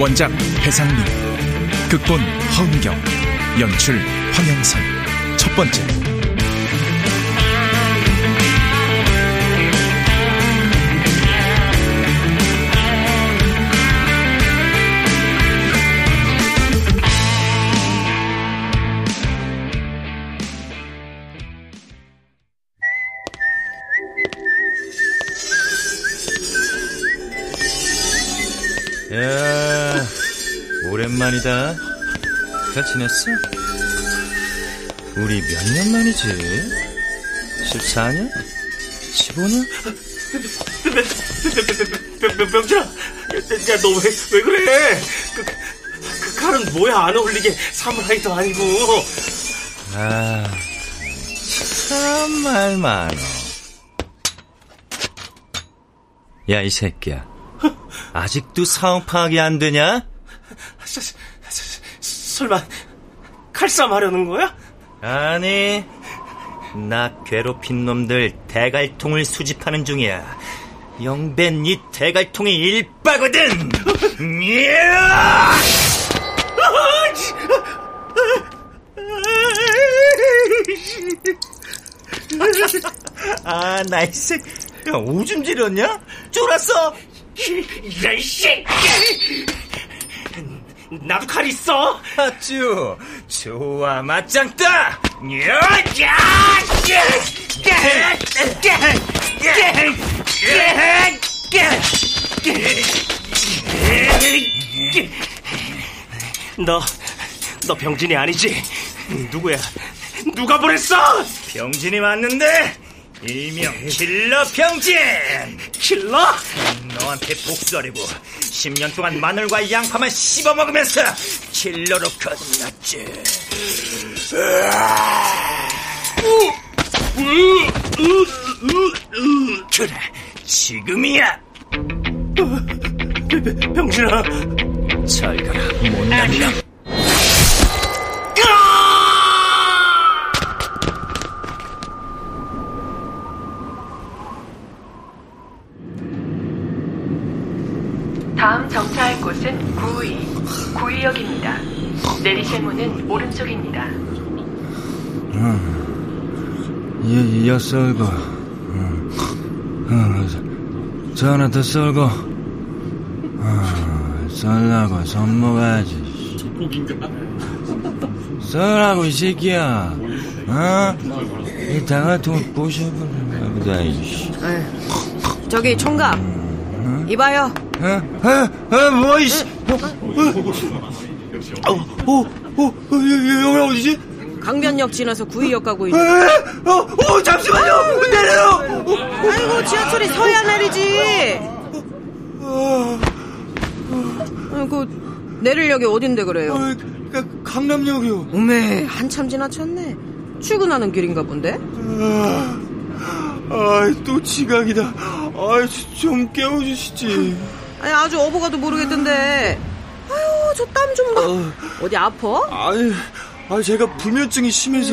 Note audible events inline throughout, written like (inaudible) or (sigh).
원작 배상민, 극본 허은경, 연출 황영선. 첫 번째. 오랜만이다. 잘 지냈어? 우리 몇 년 만이지? 14년? 15년? 병진아, 야, 너 왜, 왜 그래? 그, 그 칼은 뭐야, 안 어울리게 사무라이도 아니고. 아, 참 말 많어. 야, 이 새끼야. 아직도 상황 파악이 안 되냐? 서, 서, 서, 설마 칼싸움 하려는 거야? 아니, 나 괴롭힌 놈들 대갈통을 수집하는 중이야. 영벤 이 대갈통이 일바거든! 아, 나이 새 야, 오줌 지렸냐? 쫄았어? 이런 씨! 나도 칼 있어! 아쭈, 좋아, 맞짱 따! 너, 너 병진이 아니지? 누구야? 누가 보냈어? 병진이 맞는데? 일명 킬러 병진! 킬러? 너한테 복수하려고 10년 동안 마늘과 양파만 씹어 먹으면서 킬러로 거듭났지. 그래, 지금이야! 병진아. 잘 가라, 못난 놈. 다음 정차할 곳은 구의, 구의역입니다. 내리실 문은 오른쪽입니다. 이, 이어 썰고, 어, 어, 저 하나 더 썰고, 어, 썰라고 손 먹어야지. 썰라고 이 새끼야. 어? 이 다가통 부셔버려 보다 이씨. 저기 총각 이봐요 어? 어? 어? 뭐 이씨. 어? 어? 어? 어? 여기 어디지? 강변역 지나서 구의역 가고 에? 있는 어? 어? 잠시만요. 내려요. 아이고 지하철이 서야 내리지 아이고 내릴역이 어딘데 그래요 어, 가- 강남역이요. 오메 한참 지나쳤네 출근하는 길인가 본데 아, 또 지각이다. 아, 좀 깨워주시지. 아니 아주 어부가도 모르겠던데 아유 저 땀 좀 봐 어 디 아파? 아유, 아, 제가 불면증이 심해서.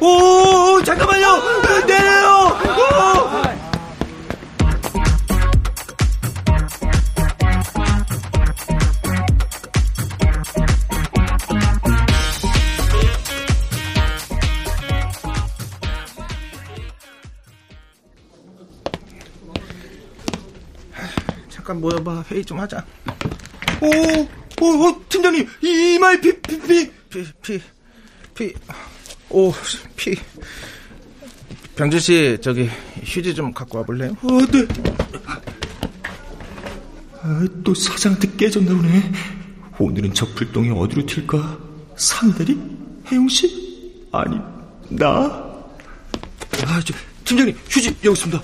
오, 잠깐만요. 내려요. 오! 잠깐 모여봐. 회의 좀 하자. 오, 오, 오 팀장님, 이마에 피, 피, 피, 피, 피, 피, 오, 피. 병준 씨, 저기 휴지 좀 갖고 와볼래요? 어, 네. 아, 또 사장한테 깨졌나 보네. 오늘은 저 불똥이 어디로 튈까? 상대리? 혜영 씨? 아니, 나? 아, 저, 팀장님, 휴지 여기 있습니다.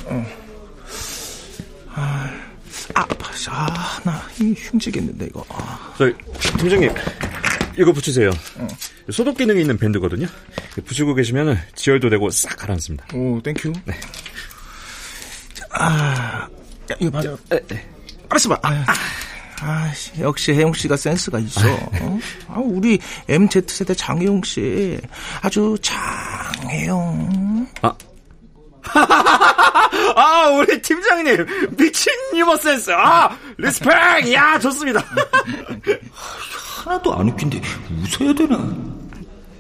아, 아, 나 흉지겠는데, 이거. 아. 저희 팀장님 이거 붙이세요. 소독 기능이 있는 밴드거든요. 붙이고 계시면 지혈도 되고 싹 가라앉습니다. 오, thank you. 네. 아, 야, 이거 맞아. 알았어, 봐. 아, 아, 씨, 역시 혜영 씨가 센스가 있어. 어? 아, 우리 MZ 세대 장혜영 씨 아주 장혜영. 아, (laughs) 아, 우리 팀장님, 미친 유머 센스. 아, respect! 야, 좋습니다. 하나도 안 웃긴데 웃어야 되나?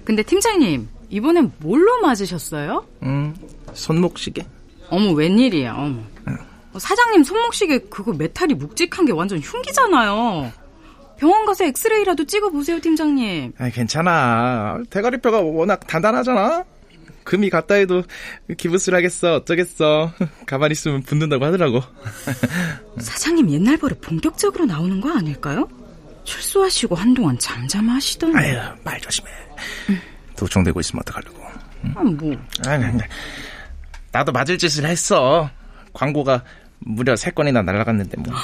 근데 팀장님, 이번엔 뭘로 맞으셨어요? 음, 손목시계. 어머, 웬일이야, 어머. 어, 사장님 손목시계 그거 메탈이 묵직한 게 완전 흉기잖아요. 병원 가서 엑스레이라도 찍어보세요, 팀장님. 아, 괜찮아. 대가리뼈가 워낙 단단하잖아. 금이 갔다 해도 기부스하겠어 어쩌겠어. (laughs) 가만히 있으면 붙는다고 하더라고. (laughs) 사장님 옛날 버릇 본격적으로 나오는 거 아닐까요? 출소하시고 한동안 잠잠하시더니. 아유, 말 조심해. 도청되고 있으면 어떡하려고. 아, 뭐. 아니, 아니. 나도 맞을 짓을 했어. 광고가 무려 세 건이나 날라갔는데 뭐.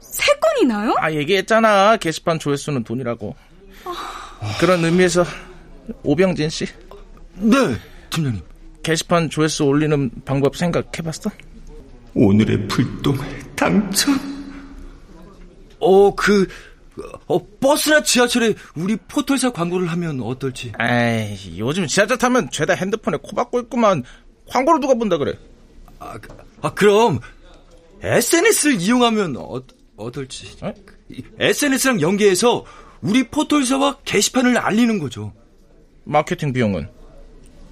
세 건이나요? 아, 얘기했잖아. 게시판 조회수는 돈이라고. 그런 의미에서 오병진 씨 네, 팀장님. 게시판 조회수 올리는 방법 생각해봤어? 오늘의 불똥 당첨. 어, 그, 어, 버스나 지하철에 우리 포털사 광고를 하면 어떨지. 에이, 요즘 지하철 타면 죄다 핸드폰에 코 박고 있구만. 광고를 누가 본다 그래? 아, 그- 아, 그럼 SNS를 이용하면 어, 어떨지. 어? SNS랑 연계해서 우리 포털사와 게시판을 알리는 거죠. 마케팅 비용은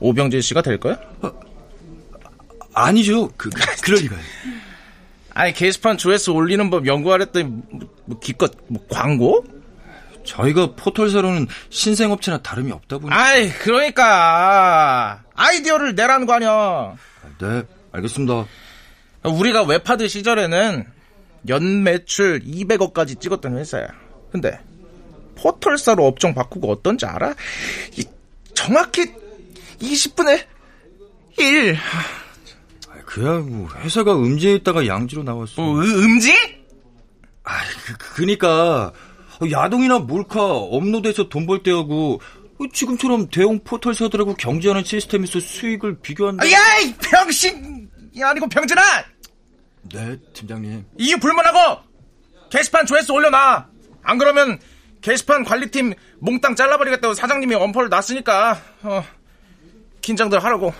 오병진 씨가 될 거야? 아니죠. 그, (laughs) 그럴 리가요. 아니 게시판 조회수 올리는 법 연구하랬더니 뭐, 뭐 기껏 뭐 광고? 저희가 포털사로는 신생업체나 다름이 없다 보니. 아이 그러니까 아이디어를 내라는 거 아니야. 네, 알겠습니다. 우리가 웹하드 시절에는 연 매출 200억까지 찍었던 회사야. 근데 포털사로 업종 바꾸고 어떤지 알아? 이, 정확히 20분의 1. 그야 뭐 회사가 음지에 있다가 양지로 나왔어. 뭐, 음지? 아, 그, 그니까 야동이나 몰카 업로드해서 돈 벌 때하고 지금처럼 대형 포털사들하고 경제하는 시스템에서 수익을 비교한다. 야, 이 병신! 이 아니고 병진아! 네, 팀장님. 이유 불문하고 게시판 조회수 올려놔. 안 그러면 게시판 관리팀 몽땅 잘라버리겠다고 사장님이 엄포를 놨으니까 어, 긴장들 하라고.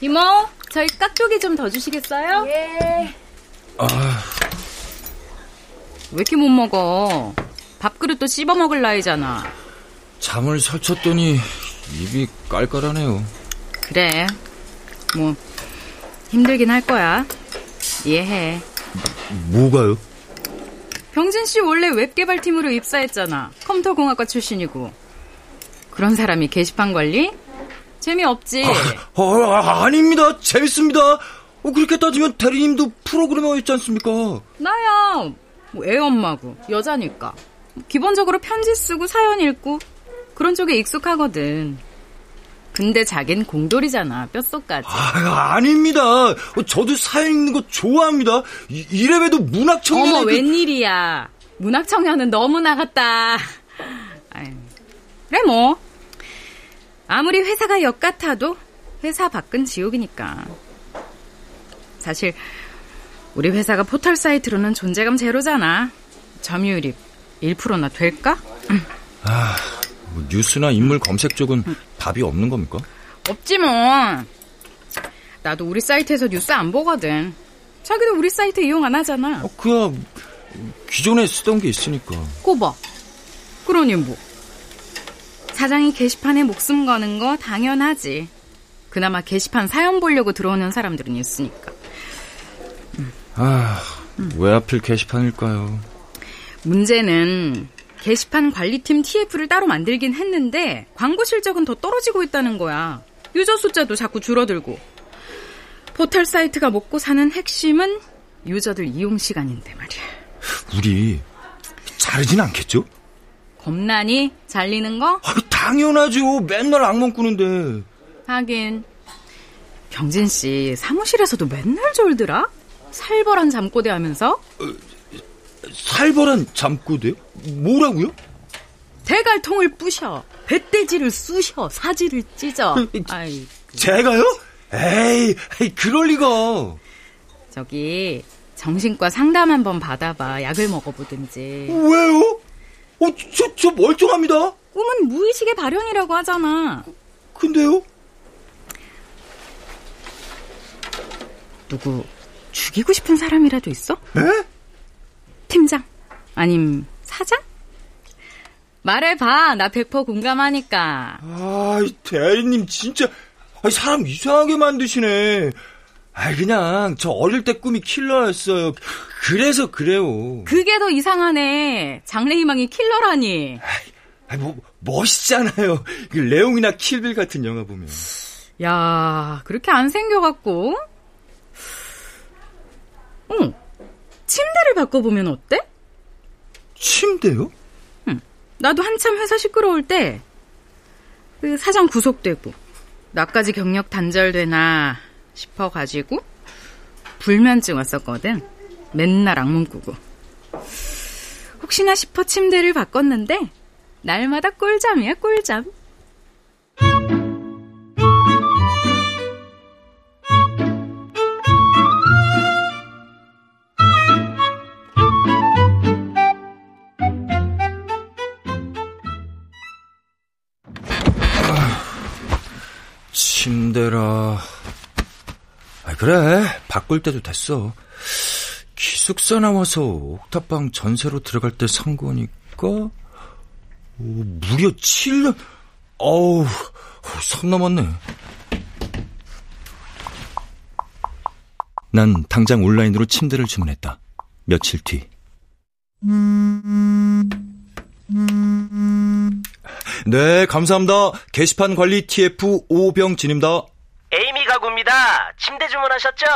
이모, 저희 깍두기 좀 더 주시겠어요? 예. 왜 이렇게 못 먹어? 밥그릇도 씹어 먹을 나이잖아. 잠을 설쳤더니 입이 깔깔하네요. 그래. 뭐, 힘들긴 할 거야. 이해해. 뭐가요? 병진 씨 원래 웹 개발팀으로 입사했잖아. 컴퓨터 공학과 출신이고. 그런 사람이 게시판 관리? 재미없지. 어, 아, 아 닙니다. 재밌습니다. 어, 그렇게 따지면 대리님도 프로그래머였지 않습니까? 나야. 뭐 애 엄마고 여자니까. 기본적으로 편지 쓰고 사연 읽고 그런 쪽에 익숙하거든. 근데 자긴 공돌이잖아. 뼛속까지. 아, 아닙니다. 어, 저도 사연 읽는 거 좋아합니다. 이, 이래봬도 문학 청년. 어머 웬일이야. 문학 청년은 너무 나갔다. 아유, 그래 뭐. 아무리 회사가 역 같아도 회사 밖은 지옥이니까. 사실 우리 회사가 포털 사이트로는 존재감 제로잖아. 점유율이 1%나 될까? 뭐 뉴스나 인물 검색 쪽은 답이 없는 겁니까? 없지 뭐. 나도 우리 사이트에서 뉴스 안 보거든. 자기도 우리 사이트 이용 안 하잖아. 어, 그야 기존에 쓰던 게 있으니까. 꼽아. 그러니 뭐. 사장이 게시판에 목숨 거는 거 당연하지. 그나마 게시판 사연 보려고 들어오는 사람들은 있으니까. 아, 왜 하필 게시판일까요? 문제는 게시판 관리팀 TF를 따로 만들긴 했는데 광고 실적은 더 떨어지고 있다는 거야. 유저 숫자도 자꾸 줄어들고. 포털 사이트가 먹고 사는 핵심은 유저들 이용 시간인데 말이야. 우리 자르진 않겠죠? 겁나니? 잘리는 거? 아, 당연하죠. 맨날 악몽 꾸는데. 하긴. 병진 씨 사무실에서도 맨날 졸더라? 살벌한 잠꼬대 하면서? 살벌한 잠꼬대요? 뭐라고요? 대갈통을 부셔, 배돼지를 쑤셔, 사지를 찢어. 그, 아이, 제가요? 에이, 에이, 그럴 리가. 저기 정신과 상담 한번 받아봐. 약을 먹어보든지. 왜요? 어, 저, 저 멀쩡합니다. 꿈은 무의식의 발현이라고 하잖아. 근데요? 누구 죽이고 싶은 사람이라도 있어? 에? 팀장? 아님 사장? 말해봐. 나 100% 공감하니까. 아, 대리님 진짜 아이, 사람 이상하게 만드시네. 아, 그냥 저 어릴 때 꿈이 킬러였어요. 그래서 그래요. 그게 더 이상하네. 장래희망이 킬러라니. 아, 뭐 멋있잖아요. 그 레옹이나 킬빌 같은 영화 보면. 야, 그렇게 안 생겨갖고. 응. 침대를 바꿔보면 어때? 침대요? 응. 나도 한참 회사 시끄러울 때, 그 사장 구속되고, 나까지 경력 단절되나 싶어가지고, 불면증 왔었거든. 맨날 악몽 꾸고. 혹시나 싶어 침대를 바꿨는데, 날마다 꿀잠이야, 꿀잠. 그래. 바꿀 때도 됐어. 기숙사 나와서 옥탑방 전세로 들어갈 때 산 거니까, 오, 무려 7년, 어우, 선 넘었네. 난 당장 온라인으로 침대를 주문했다. 며칠 뒤. 네, 감사합니다. 게시판 관리 TF 오병진입니다. 침대 주문하셨죠?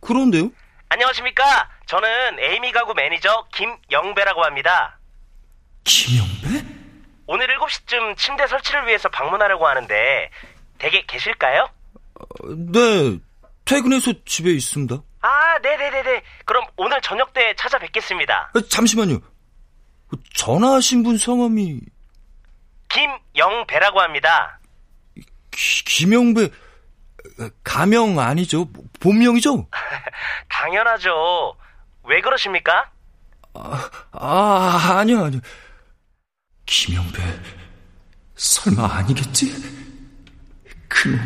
그런데요? 안녕하십니까? 저는 에이미 가구 매니저 김영배라고 합니다. 김영배? 오늘 7시쯤 침대 설치를 위해서 방문하려고 하는데 댁에 계실까요? 네, 퇴근해서 집에 있습니다. 아, 네네네네. 그럼 오늘 저녁 때 찾아뵙겠습니다. 아, 잠시만요. 전화하신 분 성함이 김영배라고 합니다. 기, 김영배 가명 아니죠? 본명이죠? (laughs) 당연하죠. 왜 그러십니까? 아, 아 아니요 아니요. 김영배 설마 아니겠지? 그놈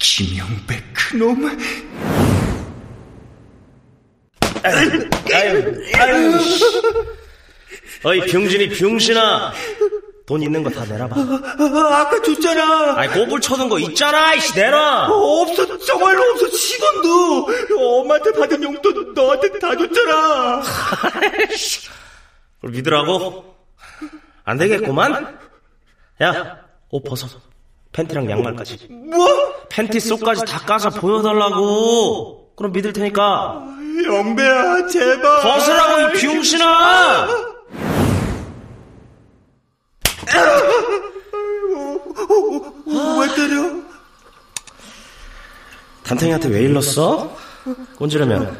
김영배 그놈 아유, 아유, 어이 병진이 병신아 돈 있는 거 다 내놔봐. 아, 아까 줬잖아. 아이 꼬불 쳐둔 거 있잖아 이씨 내놔. 어, 없어. 정말로 없어. 10원도. 엄마한테 받은 용돈 너한테 다 줬잖아. 그걸 믿으라고? 안 되겠구만. 야 옷 벗어. 팬티랑 양말까지. 뭐? 팬티 속까지 다 까서 보여달라고. 그럼 믿을 테니까. 영배야 제발. 벗으라고 이 병신아 왜 때려? 담탱이한테 왜 일렀어? 꼰지려면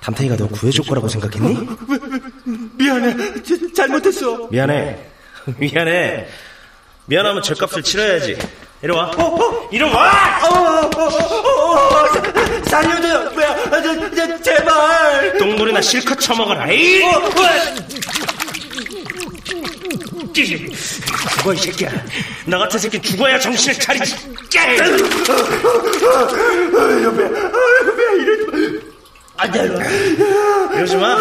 담탱이가 너 구해줄 거라고 생각했니? 미안해. 자, 잘못했어. 미안해. (laughs) 미안해. 미안하면 절값을 치러야지. 이리 와. 이리 와! 살려줘요 뭐야 저, 저, 제발. 똥물이나 실컷 처먹어라 에이! 죽어 이 새끼야 나 같은 새끼 죽어야 정신을 차리지 이러지 마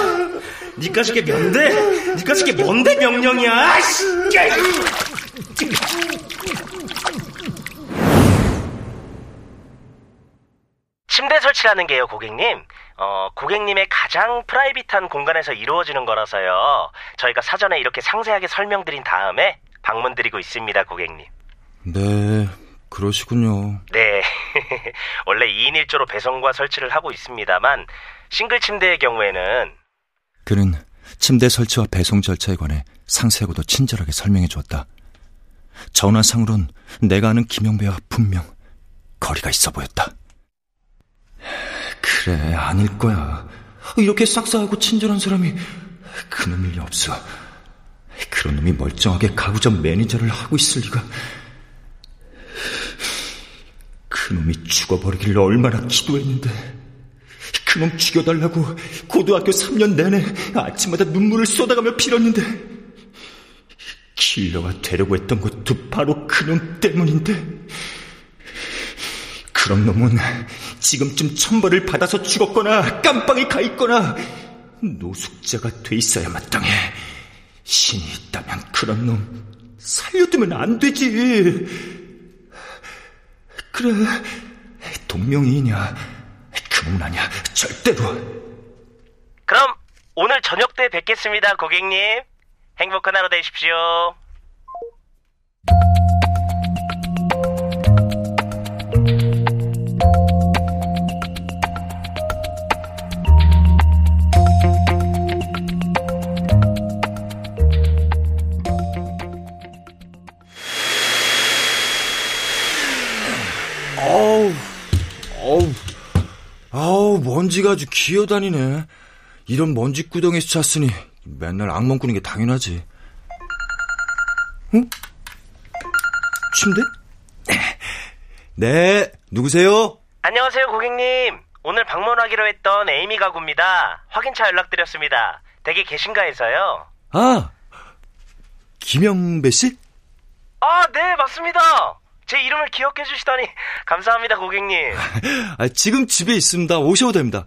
니까 새끼 면대 니까 새끼 뭔데 명령이야 아이씨! 침대 설치라는 게요, 고객님. 어, 고객님의 가장 프라이빗한 공간에서 이루어지는 거라서요. 저희가 사전에 이렇게 상세하게 설명드린 다음에 방문 드리고 있습니다, 고객님. 네 그러시군요 네. (laughs) 원래 2인 1조로 배송과 설치를 하고 있습니다만 싱글 침대의 경우에는 그는 침대 설치와 배송 절차에 관해 상세하고도 친절하게 설명해 주었다. 전화상으론 내가 아는 김영배와 분명 거리가 있어 보였다. 그래, 아닐 거야. 이렇게 싹싹하고 친절한 사람이 그놈일 리 없어. 그 그런 놈이 멀쩡하게 가구점 매니저를 하고 있을 리가. 그놈이 죽어버리길 얼마나 기도했는데. 그놈 죽여달라고 고등학교 3년 내내 아침마다 눈물을 쏟아가며 빌었는데. 킬러가 되려고 했던 것도 바로 그놈 때문인데. 그런 놈은 지금쯤 천벌을 받아서 죽었거나 깜빵에 가 있거나 노숙자가 돼 있어야 마땅해. 신이 있다면 그런 놈 살려두면 안 되지. 그래, 동명이인이야. 아니야, 절대로. 그럼 오늘 저녁 때 뵙겠습니다, 고객님. 행복한 하루 되십시오. 먼지가 아주 기어다니네. 이런 먼지 구덩이에서 잤으니 맨날 악몽 꾸는 게 당연하지. 응? 침대? (laughs) 네, 누구세요? 안녕하세요, 고객님. 오늘 방문하기로 했던 에이미 가구입니다. 확인차 연락드렸습니다. 댁에 계신가 해서요. 아, 김영배 씨? 아, 네, 맞습니다. 제 이름을 기억해 주시다니 감사합니다, 고객님. (laughs) 아, 지금 집에 있습니다. 오셔도 됩니다.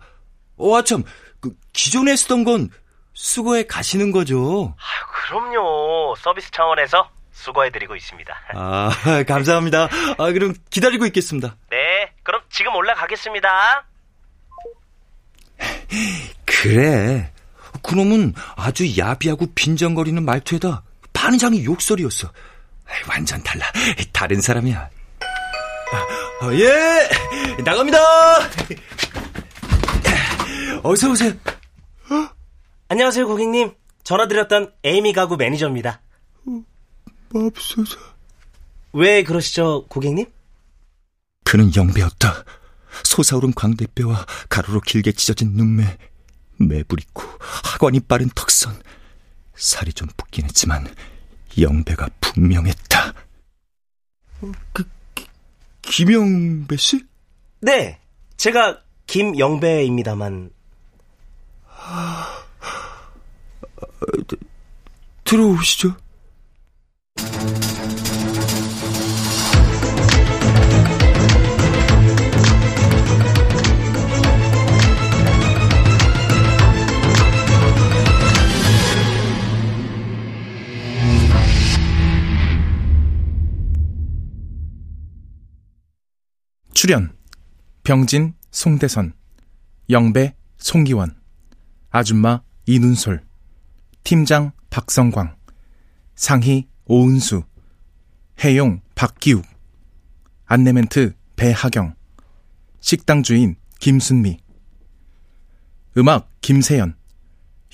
어, 아, 참, 그, 기존에 쓰던 건 수거해 가시는 거죠? 아, 그럼요. 서비스 차원에서 수거해 드리고 있습니다. 아, (laughs) 감사합니다. 아, 그럼 기다리고 있겠습니다. 네, 그럼 지금 올라가겠습니다. (laughs) 그래. 그놈은 아주 야비하고 빈정거리는 말투에다 반장이 욕설이었어. 완전 달라. 다른 사람이야. 아, 예! 나갑니다! 어서 오세요. 안녕하세요, 고객님. 전화드렸던 에이미 가구 매니저입니다. 맙소사. 왜 그러시죠, 고객님? 그는 영배였다. 솟아오른 광대뼈와 가로로 길게 찢어진 눈매, 매부리고 하관이 빠른 턱선. 살이 좀 붓긴 했지만 영배가 분명했다. 그, 김영배 씨? 네, 제가 김영배입니다만. 들어오시죠. 출연 병진 송대선 영배 송기원 아줌마 이눈솔 팀장 박성광 상희 오은수 해용 박기욱 안내멘트 배하경 식당 주인 김순미 음악 김세연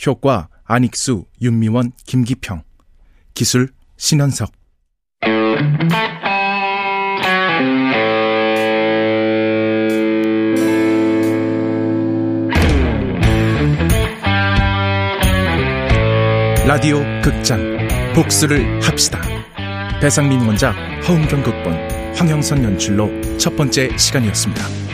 효과 안익수 윤미원 김기평 기술 신현석 라디오 극장 복수를 합시다. 배상민 원작 허은경 극본 황영선 연출로 첫 번째 시간이었습니다.